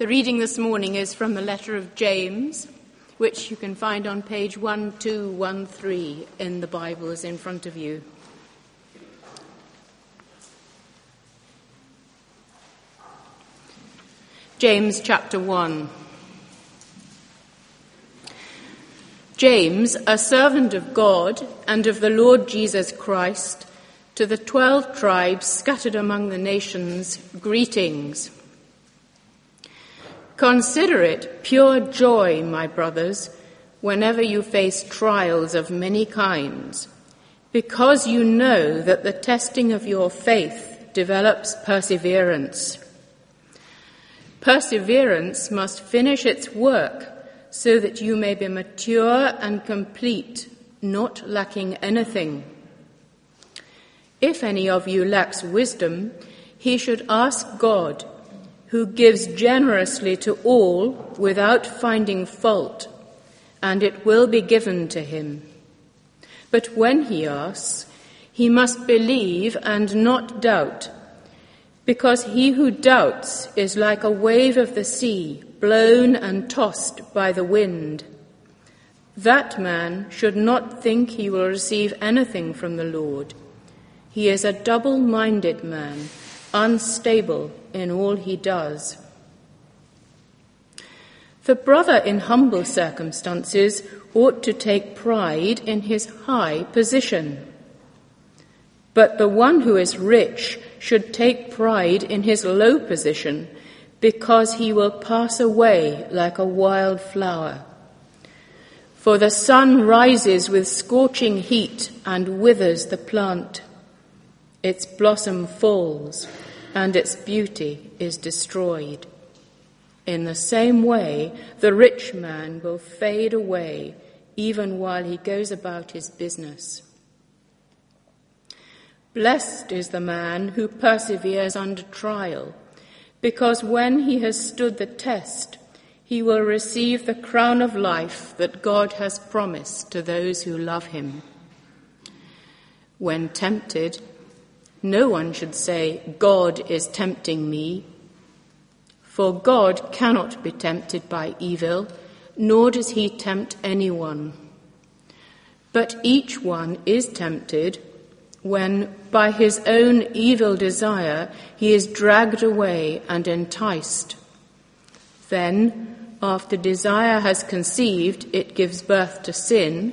The reading this morning is from the letter of James, which you can find on page 1213 in the Bibles in front of you. James chapter 1. James, a servant of God and of the Lord Jesus Christ, to the twelve tribes scattered among the nations, greetings. Consider it pure joy, my brothers, whenever you face trials of many kinds, because you know that the testing of your faith develops perseverance. Perseverance must finish its work so that you may be mature and complete, not lacking anything. If any of you lacks wisdom, he should ask God who gives generously to all without finding fault, and it will be given to him. But when he asks, he must believe and not doubt, because he who doubts is like a wave of the sea, blown and tossed by the wind. That man should not think he will receive anything from the Lord. He is a double minded man unstable in all he does. The brother in humble circumstances ought to take pride in his high position. But the one who is rich should take pride in his low position because he will pass away like a wild flower. For the sun rises with scorching heat and withers the plant. Its blossom falls and its beauty is destroyed. In the same way, the rich man will fade away even while he goes about his business. Blessed is the man who perseveres under trial, because when he has stood the test, he will receive the crown of life that God has promised to those who love him. When tempted, no one should say, God is tempting me. For God cannot be tempted by evil, nor does he tempt anyone. But each one is tempted when, by his own evil desire, he is dragged away and enticed. Then, after desire has conceived, it gives birth to sin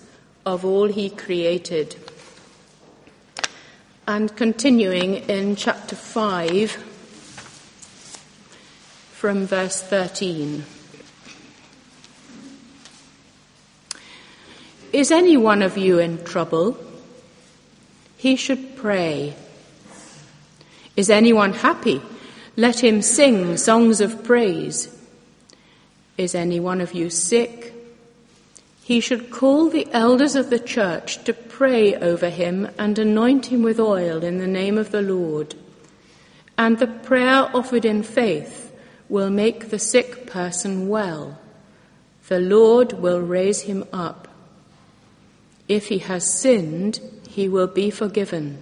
of all he created. And continuing in chapter 5 from verse 13. Is any one of you in trouble? He should pray. Is anyone happy? Let him sing songs of praise. Is any one of you sick? He should call the elders of the church to pray over him and anoint him with oil in the name of the Lord. And the prayer offered in faith will make the sick person well. The Lord will raise him up. If he has sinned, he will be forgiven.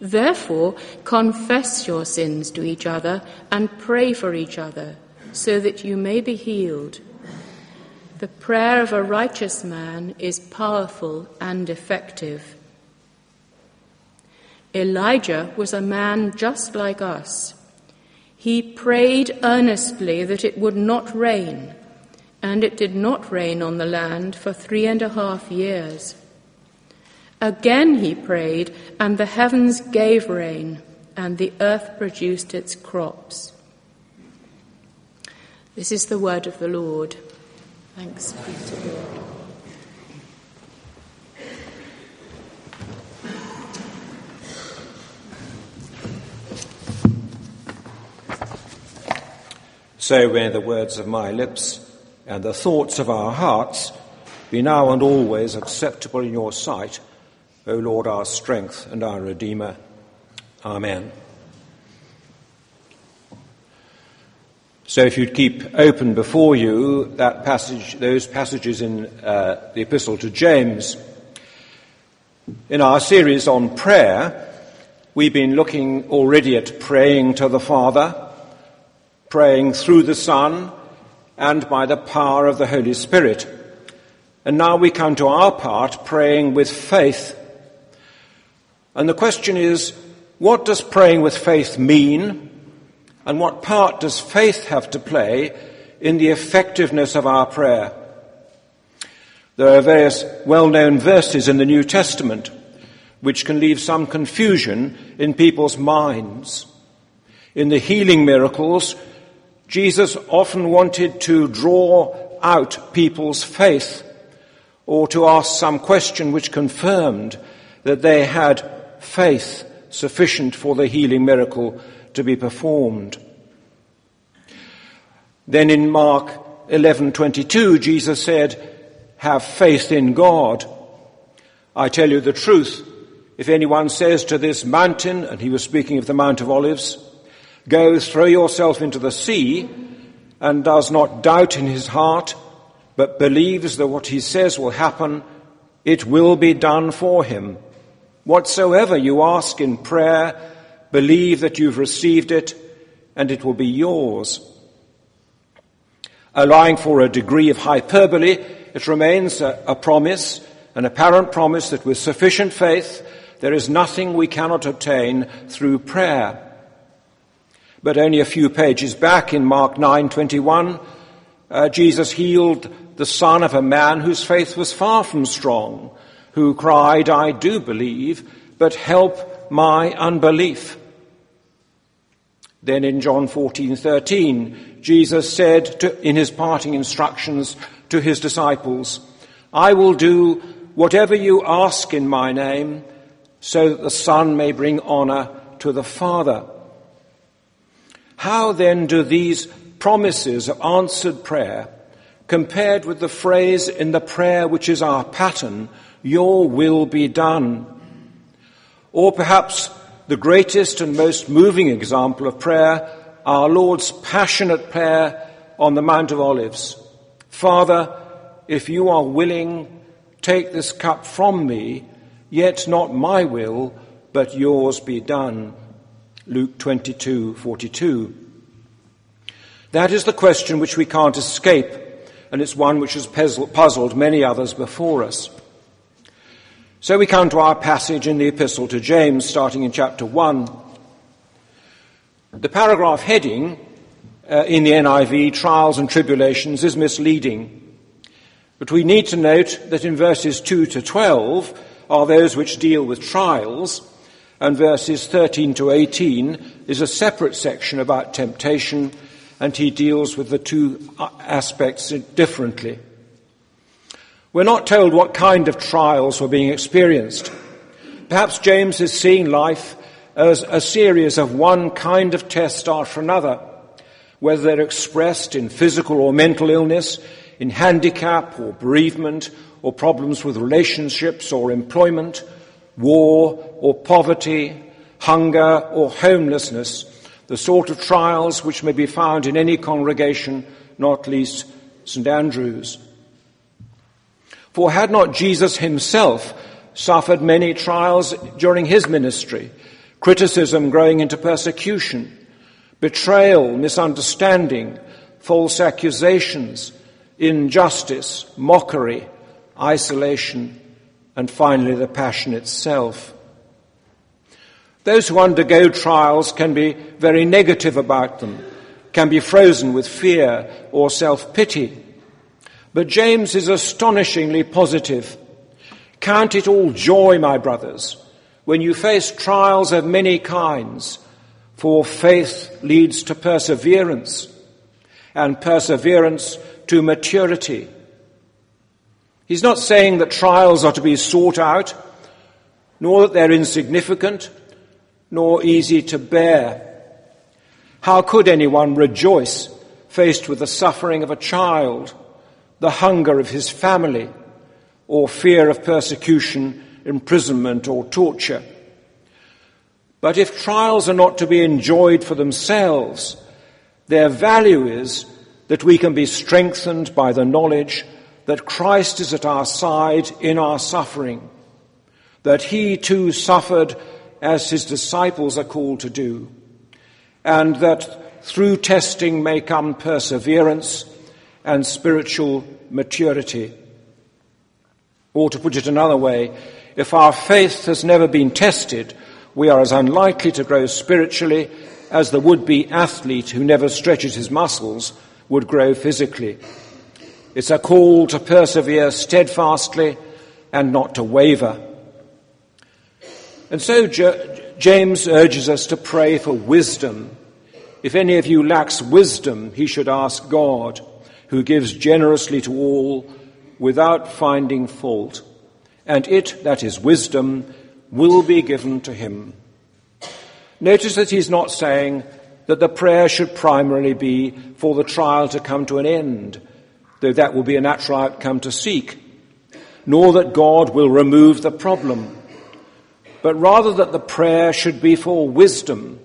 Therefore, confess your sins to each other and pray for each other so that you may be healed. The prayer of a righteous man is powerful and effective. Elijah was a man just like us. He prayed earnestly that it would not rain, and it did not rain on the land for three and a half years. Again he prayed, and the heavens gave rain, and the earth produced its crops. This is the word of the Lord. Thanks be to God. So may the words of my lips and the thoughts of our hearts be now and always acceptable in your sight, O Lord, our strength and our Redeemer. Amen. So if you'd keep open before you that passage, those passages in uh, the Epistle to James. In our series on prayer, we've been looking already at praying to the Father, praying through the Son, and by the power of the Holy Spirit. And now we come to our part, praying with faith. And the question is, what does praying with faith mean? And what part does faith have to play in the effectiveness of our prayer? There are various well-known verses in the New Testament which can leave some confusion in people's minds. In the healing miracles, Jesus often wanted to draw out people's faith or to ask some question which confirmed that they had faith sufficient for the healing miracle to be performed. Then in Mark 11:22 Jesus said, "Have faith in God." I tell you the truth, if anyone says to this mountain, and he was speaking of the Mount of Olives, go throw yourself into the sea, and does not doubt in his heart, but believes that what he says will happen, it will be done for him. Whatsoever you ask in prayer, Believe that you've received it and it will be yours. Allowing for a degree of hyperbole, it remains a, a promise, an apparent promise that with sufficient faith, there is nothing we cannot obtain through prayer. But only a few pages back in Mark 9:21, uh, Jesus healed the son of a man whose faith was far from strong, who cried, "I do believe, but help my unbelief. Then in John 14:13, Jesus said to, in his parting instructions to his disciples, I will do whatever you ask in my name, so that the Son may bring honor to the Father. How then do these promises of answered prayer, compared with the phrase in the prayer which is our pattern, your will be done, or perhaps the greatest and most moving example of prayer, our Lord's passionate prayer on the Mount of Olives. Father, if you are willing, take this cup from me, yet not my will, but yours be done. Luke 22:42. That is the question which we can't escape, and it's one which has puzzled many others before us. So we come to our passage in the Epistle to James, starting in chapter 1. The paragraph heading uh, in the NIV, Trials and Tribulations, is misleading. But we need to note that in verses 2 to 12 are those which deal with trials, and verses 13 to 18 is a separate section about temptation, and he deals with the two uh, aspects differently. We're not told what kind of trials were being experienced. Perhaps James is seeing life as a series of one kind of test after another, whether they're expressed in physical or mental illness, in handicap or bereavement, or problems with relationships or employment, war or poverty, hunger or homelessness, the sort of trials which may be found in any congregation, not least St. Andrew's. For had not Jesus himself suffered many trials during his ministry, criticism growing into persecution, betrayal, misunderstanding, false accusations, injustice, mockery, isolation, and finally the passion itself. Those who undergo trials can be very negative about them, can be frozen with fear or self-pity, but James is astonishingly positive. Count it all joy, my brothers, when you face trials of many kinds, for faith leads to perseverance, and perseverance to maturity. He's not saying that trials are to be sought out, nor that they're insignificant, nor easy to bear. How could anyone rejoice faced with the suffering of a child, the hunger of his family, or fear of persecution, imprisonment, or torture. But if trials are not to be enjoyed for themselves, their value is that we can be strengthened by the knowledge that Christ is at our side in our suffering, that he too suffered as his disciples are called to do, and that through testing may come perseverance and spiritual maturity. Or to put it another way, if our faith has never been tested, we are as unlikely to grow spiritually as the would-be athlete who never stretches his muscles would grow physically. It's a call to persevere steadfastly and not to waver. And so James urges us to pray for wisdom. If any of you lacks wisdom, he should ask God, who gives generously to all without finding fault, and it, that is wisdom, will be given to him. Notice that he's not saying that the prayer should primarily be for the trial to come to an end, though that will be a natural outcome to seek, nor that God will remove the problem, but rather that the prayer should be for wisdom,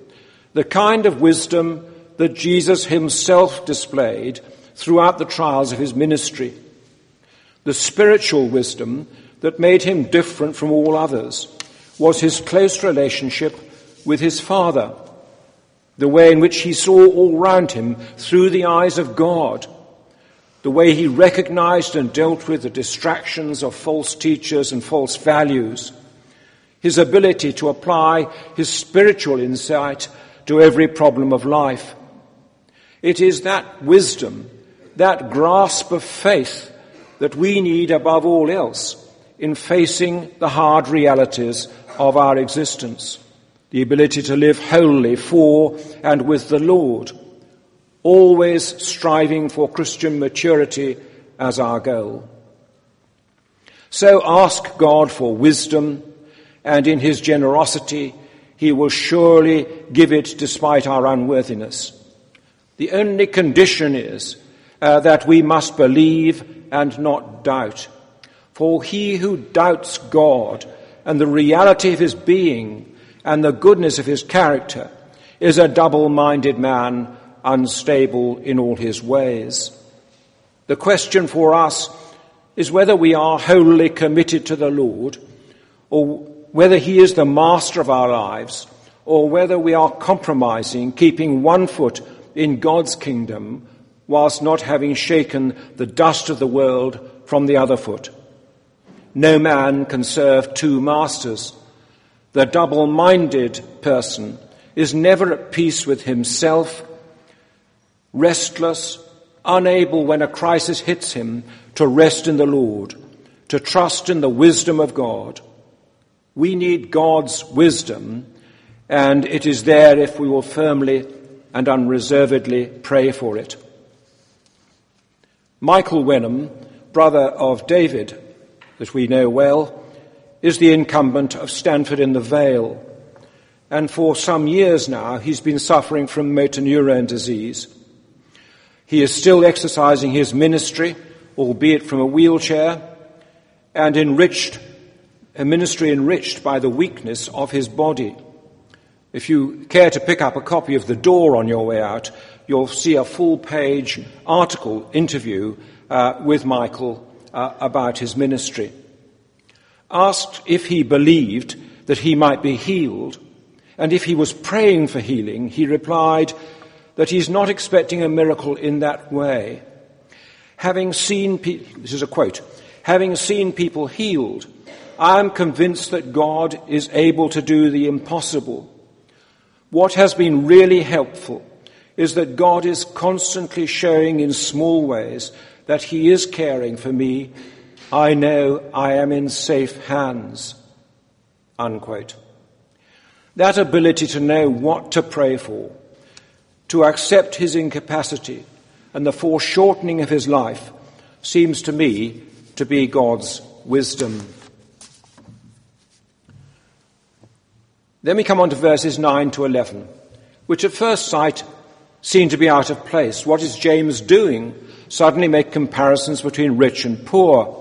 the kind of wisdom that Jesus himself displayed throughout the trials of his ministry, the spiritual wisdom that made him different from all others was his close relationship with his Father the way in which he saw all round him through the eyes of God, the way he recognized and dealt with the distractions of false teachers and false values, his ability to apply his spiritual insight to every problem of life. It is that wisdom, that grasp of faith that we need above all else in facing the hard realities of our existence the ability to live wholly for and with the Lord, always striving for Christian maturity as our goal. So ask God for wisdom, and in his generosity, he will surely give it despite our unworthiness. The only condition is uh, that we must believe and not doubt. For he who doubts God and the reality of his being and the goodness of his character is a double-minded man, unstable in all his ways. The question for us is whether we are wholly committed to the Lord, or whether he is the master of our lives, or whether we are compromising, keeping one foot in God's kingdom whilst not having shaken the dust of the world from the other foot. No man can serve two masters. The double minded person is never at peace with himself, restless, unable when a crisis hits him to rest in the Lord, to trust in the wisdom of God. We need God's wisdom, and it is there if we will firmly and unreservedly pray for it. Michael Wenham, brother of David, that we know well, is the incumbent of Stanford in the Vale. And for some years now, he's been suffering from motor neurone disease. He is still exercising his ministry, albeit from a wheelchair, and enriched, a ministry enriched by the weakness of his body. If you care to pick up a copy of The Door on your way out, you'll see a full page article interview uh, with Michael uh, about his ministry. Asked if he believed that he might be healed, and if he was praying for healing, he replied that he's not expecting a miracle in that way. Having seen, this is a quote, having seen people healed, I am convinced that God is able to do the impossible. What has been really helpful is that God is constantly showing in small ways that He is caring for me I know I am in safe hands. Unquote. That ability to know what to pray for, to accept his incapacity and the foreshortening of his life seems to me to be God's wisdom. Then we come on to verses 9 to 11, which at first sight seem to be out of place. What is James doing? Suddenly make comparisons between rich and poor.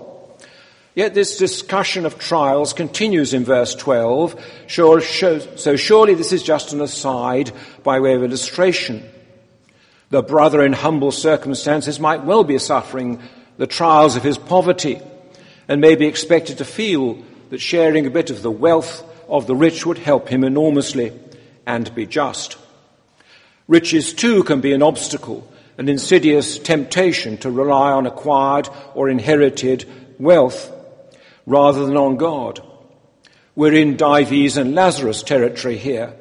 Yet this discussion of trials continues in verse 12, so surely this is just an aside by way of illustration. The brother in humble circumstances might well be suffering the trials of his poverty and may be expected to feel that sharing a bit of the wealth of the rich would help him enormously and be just. Riches too can be an obstacle, an insidious temptation to rely on acquired or inherited wealth rather than on God. We're in Dives and Lazarus territory here.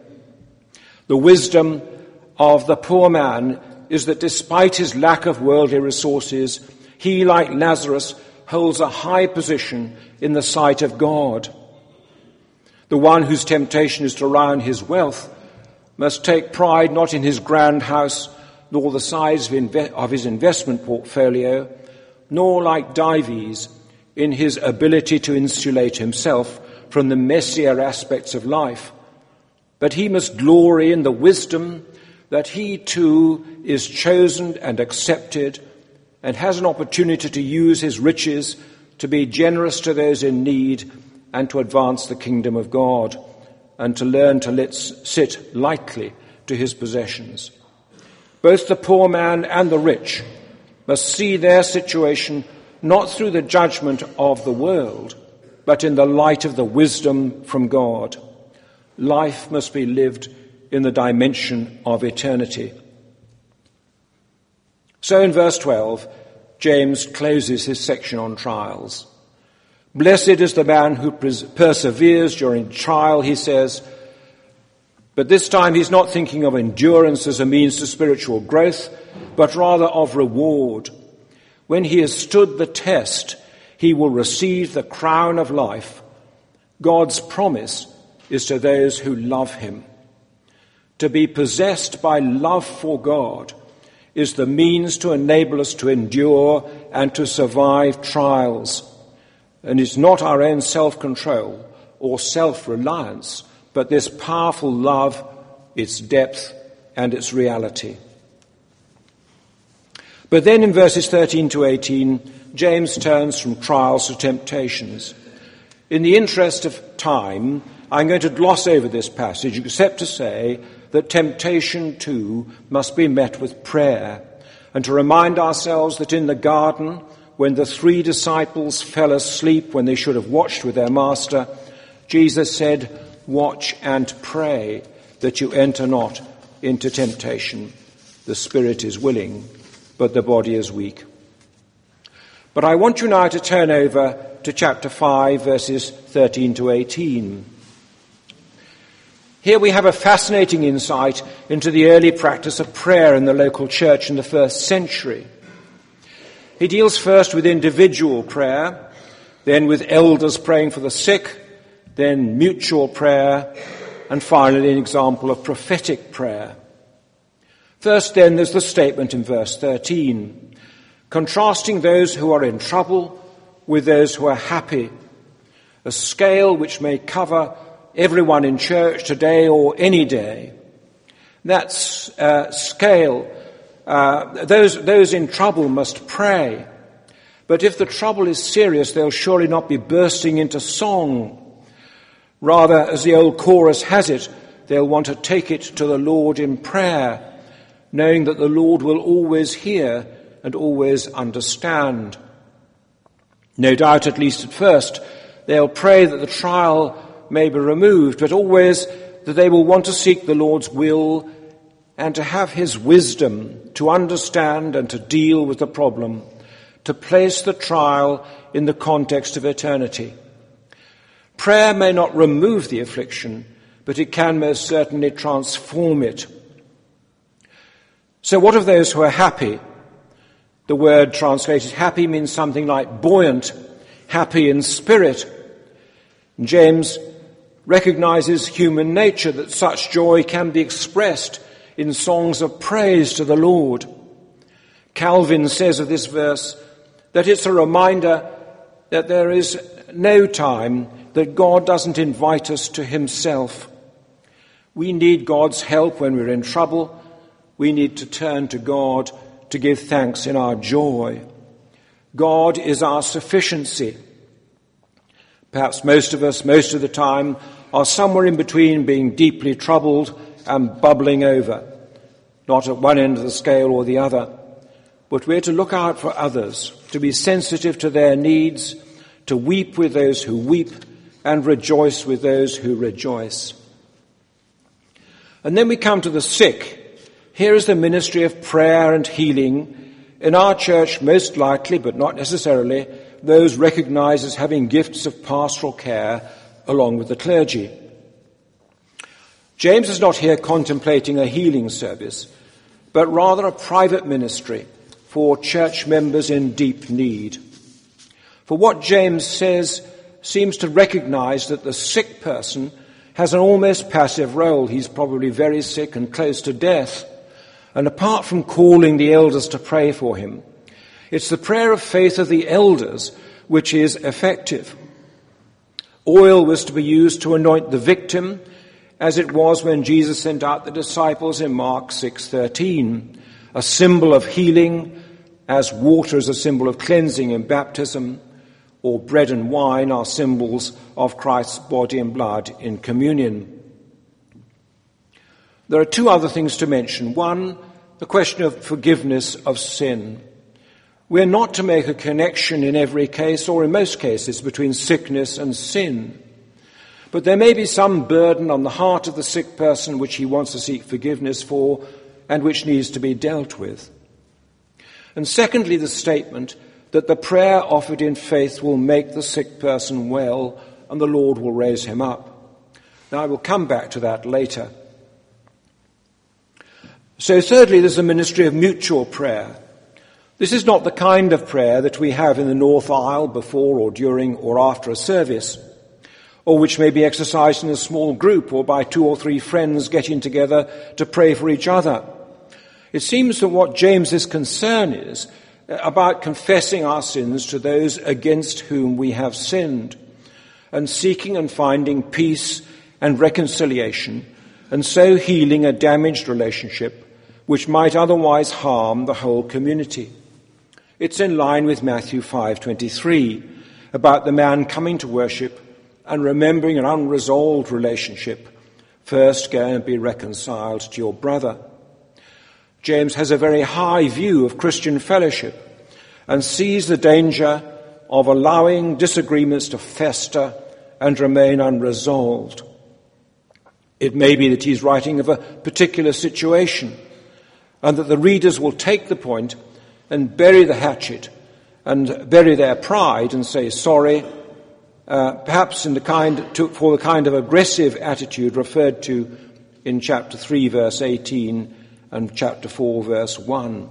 The wisdom of the poor man is that despite his lack of worldly resources, he, like Lazarus, holds a high position in the sight of God. The one whose temptation is to rely on his wealth must take pride not in his grand house, nor the size of, his investment portfolio, nor, like Dives, in his ability to insulate himself from the messier aspects of life. But he must glory in the wisdom that he too is chosen and accepted and has an opportunity to use his riches to be generous to those in need and to advance the kingdom of God and to learn to let sit lightly to his possessions. Both the poor man and the rich must see their situation not through the judgment of the world, but in the light of the wisdom from God. Life must be lived in the dimension of eternity. So in verse 12, James closes his section on trials. Blessed is the man who perseveres during trial, he says. But this time he's not thinking of endurance as a means to spiritual growth, but rather of reward. When he has stood the test, he will receive the crown of life. God's promise is to those who love him. To be possessed by love for God is the means to enable us to endure and to survive trials. And it's not our own self control or self reliance, but this powerful love, its depth, and its reality. But then in verses 13 to 18, James turns from trials to temptations. In the interest of time, I'm going to gloss over this passage, except to say that temptation too must be met with prayer, and to remind ourselves that in the garden, when the three disciples fell asleep when they should have watched with their master, Jesus said, Watch and pray that you enter not into temptation. The spirit is willing, but the body is weak. But I want you now to turn over to chapter 5, verses 13 to 18. Here we have a fascinating insight into the early practice of prayer in the local church in the first century. He deals first with individual prayer, then with elders praying for the sick, then mutual prayer, and finally an example of prophetic prayer. First, then, there's the statement in verse 13, contrasting those who are in trouble with those who are happy, a scale which may cover everyone in church today or any day. That uh, scale, uh, those, those in trouble must pray. But if the trouble is serious, they'll surely not be bursting into song. Rather, as the old chorus has it, they'll want to take it to the Lord in prayer, knowing that the Lord will always hear and always understand. No doubt, at least at first, they'll pray that the trial may be removed, but always that they will want to seek the Lord's will and to have His wisdom to understand and to deal with the problem, to place the trial in the context of eternity. Prayer may not remove the affliction, but it can most certainly transform it. So what of those who are happy? The word translated happy means something like buoyant, happy in spirit. James recognizes human nature that such joy can be expressed in songs of praise to the Lord. Calvin says of this verse that it's a reminder that there is no time that God doesn't invite us to himself. We need God's help when we're in trouble, we need to turn to God to give thanks in our joy. God is our sufficiency. Perhaps most of us, most of the time, are somewhere in between being deeply troubled and bubbling over, not at one end of the scale or the other. But we're to look out for others, to be sensitive to their needs, to weep with those who weep, and rejoice with those who rejoice. And then we come to the sick. Here is the ministry of prayer and healing. In our church, most likely, but not necessarily, those recognized as having gifts of pastoral care along with the clergy. James is not here contemplating a healing service, but rather a private ministry for church members in deep need. For what James says seems to recognize that the sick person has an almost passive role. He's probably very sick and close to death. And apart from calling the elders to pray for him, it's the prayer of faith of the elders which is effective. Oil was to be used to anoint the victim, as it was when Jesus sent out the disciples in Mark 6:13, a symbol of healing, as water is a symbol of cleansing in baptism, or bread and wine are symbols of Christ's body and blood in communion. There are two other things to mention. One, the question of forgiveness of sin. We're not to make a connection in every case, or in most cases, between sickness and sin. But there may be some burden on the heart of the sick person which he wants to seek forgiveness for and which needs to be dealt with. And secondly, the statement that the prayer offered in faith will make the sick person well and the Lord will raise him up. Now, I will come back to that later. So, thirdly, there's a ministry of mutual prayer. This is not the kind of prayer that we have in the North Aisle before or during or after a service, or which may be exercised in a small group or by two or three friends getting together to pray for each other. It seems that what James's concern is uh, about confessing our sins to those against whom we have sinned, and seeking and finding peace and reconciliation, and so healing a damaged relationship which might otherwise harm the whole community. It's in line with Matthew 5:23 about the man coming to worship and remembering an unresolved relationship. First go and be reconciled to your brother. James has a very high view of Christian fellowship and sees the danger of allowing disagreements to fester and remain unresolved. It may be that he's writing of a particular situation and that the readers will take the point and bury the hatchet and bury their pride and say sorry, uh, perhaps the kind to, for the kind of aggressive attitude referred to in chapter 3 verse 18 and chapter 4, verse 1.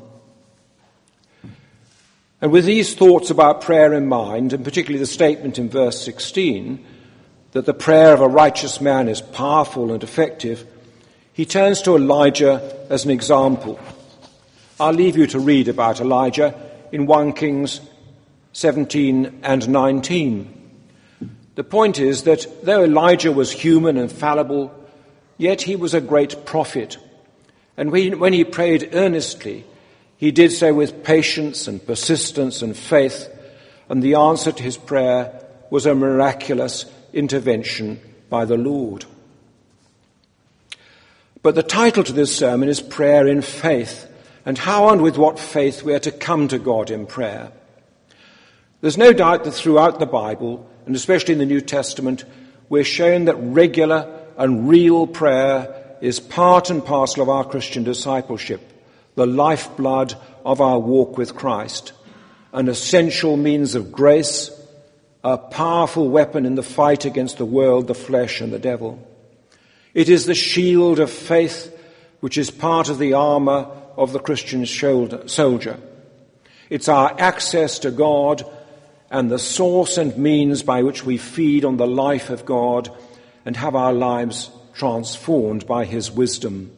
And with these thoughts about prayer in mind, and particularly the statement in verse 16 that the prayer of a righteous man is powerful and effective, he turns to Elijah as an example. I'll leave you to read about Elijah in 1 Kings 17 and 19. The point is that though Elijah was human and fallible, yet he was a great prophet and when he prayed earnestly, he did so with patience and persistence and faith, and the answer to his prayer was a miraculous intervention by the Lord. But the title to this sermon is Prayer in Faith, and how and with what faith we are to come to God in prayer. There's no doubt that throughout the Bible, and especially in the New Testament, we're shown that regular and real prayer is part and parcel of our Christian discipleship, the lifeblood of our walk with Christ, an essential means of grace, a powerful weapon in the fight against the world, the flesh, and the devil. It is the shield of faith which is part of the armor of the Christian soldier. It's our access to God and the source and means by which we feed on the life of God and have our lives transformed by his wisdom.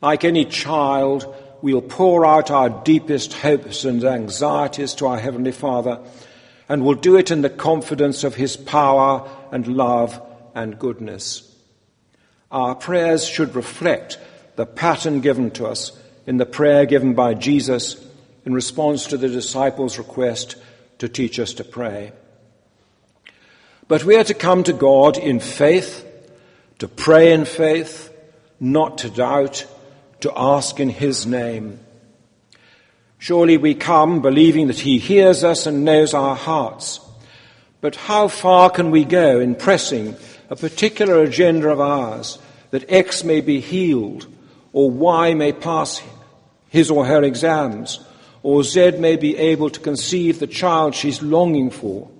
Like any child, we'll pour out our deepest hopes and anxieties to our Heavenly Father, and we'll do it in the confidence of his power and love and goodness. Our prayers should reflect the pattern given to us in the prayer given by Jesus in response to the disciples' request to teach us to pray. But we are to come to God in faith, to pray in faith, not to doubt, to ask in His name. Surely we come believing that He hears us and knows our hearts. But how far can we go in pressing a particular agenda of ours that X may be healed or Y may pass his or her exams or Z may be able to conceive the child she's longing for?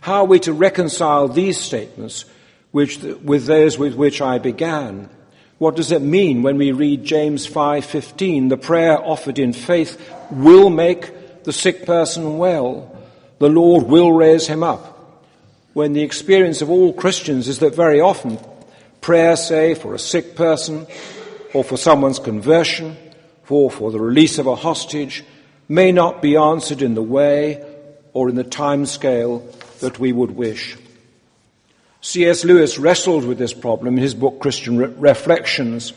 How are we to reconcile these statements which, with those with which I began? What does it mean when we read James 5:15, the prayer offered in faith will make the sick person well. The Lord will raise him up. When the experience of all Christians is that very often prayer, say, for a sick person or for someone's conversion or for the release of a hostage may not be answered in the way or in the time scale that we would wish. C.S. Lewis wrestled with this problem in his book Christian Re- Reflections.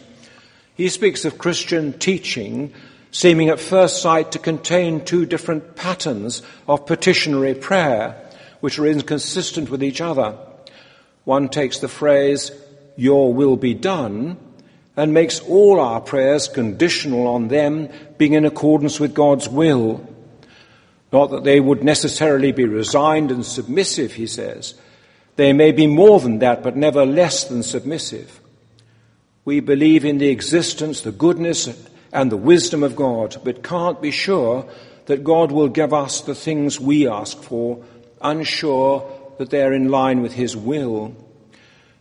He speaks of Christian teaching seeming at first sight to contain two different patterns of petitionary prayer, which are inconsistent with each other. One takes the phrase, Your will be done, and makes all our prayers conditional on them being in accordance with God's will. Not that they would necessarily be resigned and submissive, he says, they may be more than that, but never less than submissive. We believe in the existence, the goodness, and the wisdom of God, but can't be sure that God will give us the things we ask for, unsure that they're in line with His will.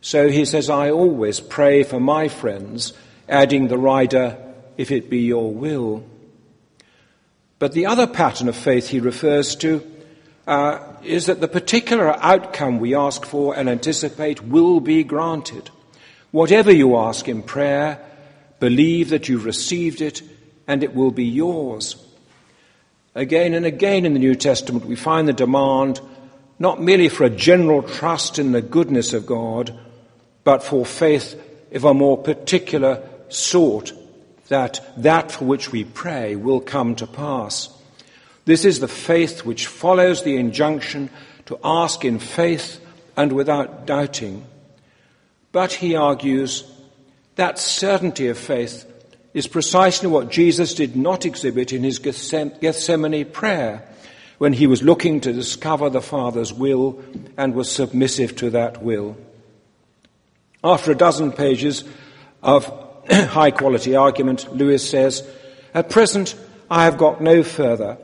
So he says, I always pray for my friends, adding the rider, if it be your will. But the other pattern of faith he refers to uh, is that the particular outcome we ask for and anticipate will be granted. Whatever you ask in prayer, believe that you've received it and it will be yours. Again and again in the New Testament, we find the demand not merely for a general trust in the goodness of God, but for faith of a more particular sort that that for which we pray will come to pass. This is the faith which follows the injunction to ask in faith and without doubting. But he argues that certainty of faith is precisely what Jesus did not exhibit in his Gethsemane prayer when he was looking to discover the Father's will and was submissive to that will. After a dozen pages of high quality argument, Lewis says, At present, I have got no further.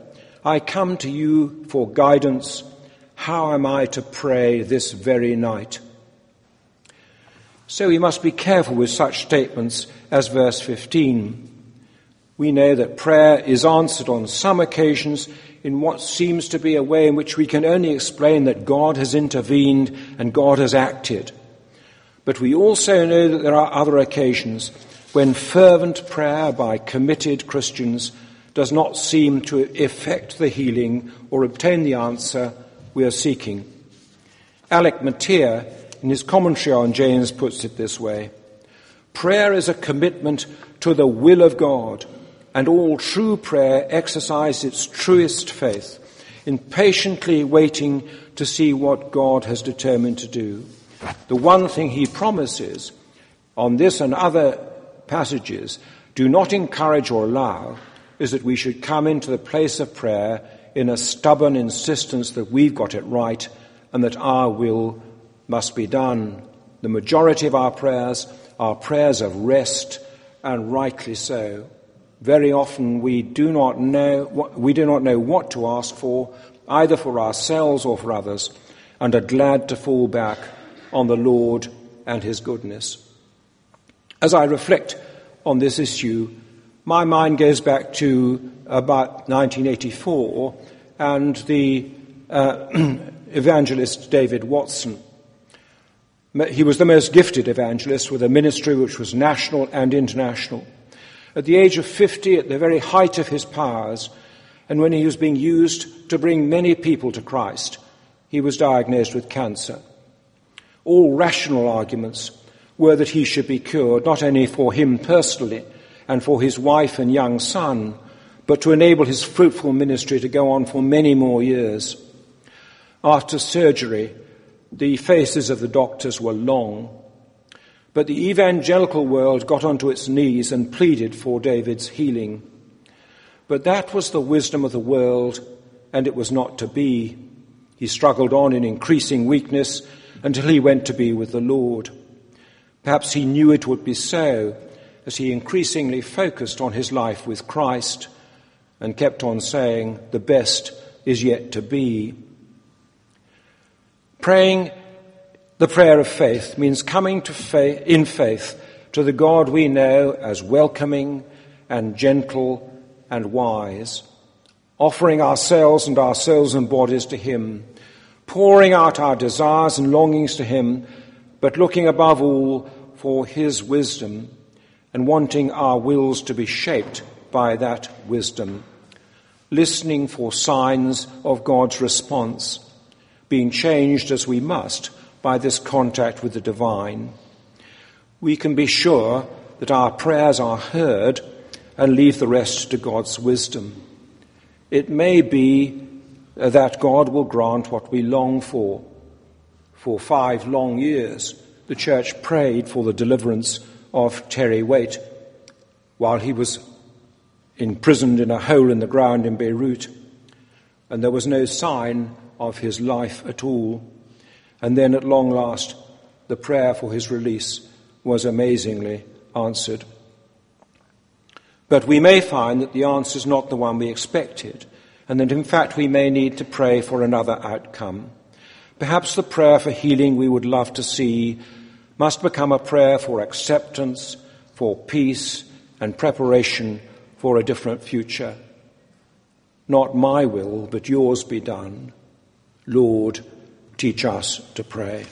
I come to you for guidance. How am I to pray this very night? So we must be careful with such statements as verse 15. We know that prayer is answered on some occasions in what seems to be a way in which we can only explain that God has intervened and God has acted. But we also know that there are other occasions when fervent prayer by committed Christians does not seem to effect the healing or obtain the answer we are seeking. Alec Motyer, in his commentary on James, puts it this way Prayer is a commitment to the will of God, and all true prayer exercises its truest faith in patiently waiting to see what God has determined to do. The one thing he promises on this and other passages do not encourage or allow is that we should come into the place of prayer in a stubborn insistence that we've got it right and that our will must be done. The majority of our prayers are prayers of rest, and rightly so. Very often we do not know what, we do not know what to ask for, either for ourselves or for others, and are glad to fall back on the Lord and His goodness. As I reflect on this issue, my mind goes back to about 1984 and the uh, evangelist David Watson. He was the most gifted evangelist with a ministry which was national and international. At the age of 50, at the very height of his powers, and when he was being used to bring many people to Christ, he was diagnosed with cancer. All rational arguments were that he should be cured, not only for him personally and for his wife and young son, but to enable his fruitful ministry to go on for many more years. After surgery, the faces of the doctors were long, but the evangelical world got onto its knees and pleaded for David's healing. But that was the wisdom of the world, and it was not to be. He struggled on in increasing weakness until he went to be with the Lord. Perhaps he knew it would be so as he increasingly focused on his life with Christ and kept on saying, The best is yet to be. Praying the prayer of faith means coming to faith, in faith to the God we know as welcoming and gentle and wise, offering ourselves and our souls and bodies to Him, pouring out our desires and longings to Him, but looking above all for His wisdom and wanting our wills to be shaped by that wisdom, listening for signs of God's response, being changed as we must by this contact with the divine. We can be sure that our prayers are heard and leave the rest to God's wisdom. It may be Uh, that God will grant what we long for. For five long years, the church prayed for the deliverance of Terry Waite while he was imprisoned in a hole in the ground in Beirut, and there was no sign of his life at all. And then at long last, the prayer for his release was amazingly answered. But we may find that the answer is not the one we expected, and that in fact we may need to pray for another outcome. Perhaps the prayer for healing we would love to see must become a prayer for acceptance, for peace, and preparation for a different future. Not my will, but yours be done. Lord, teach us to pray.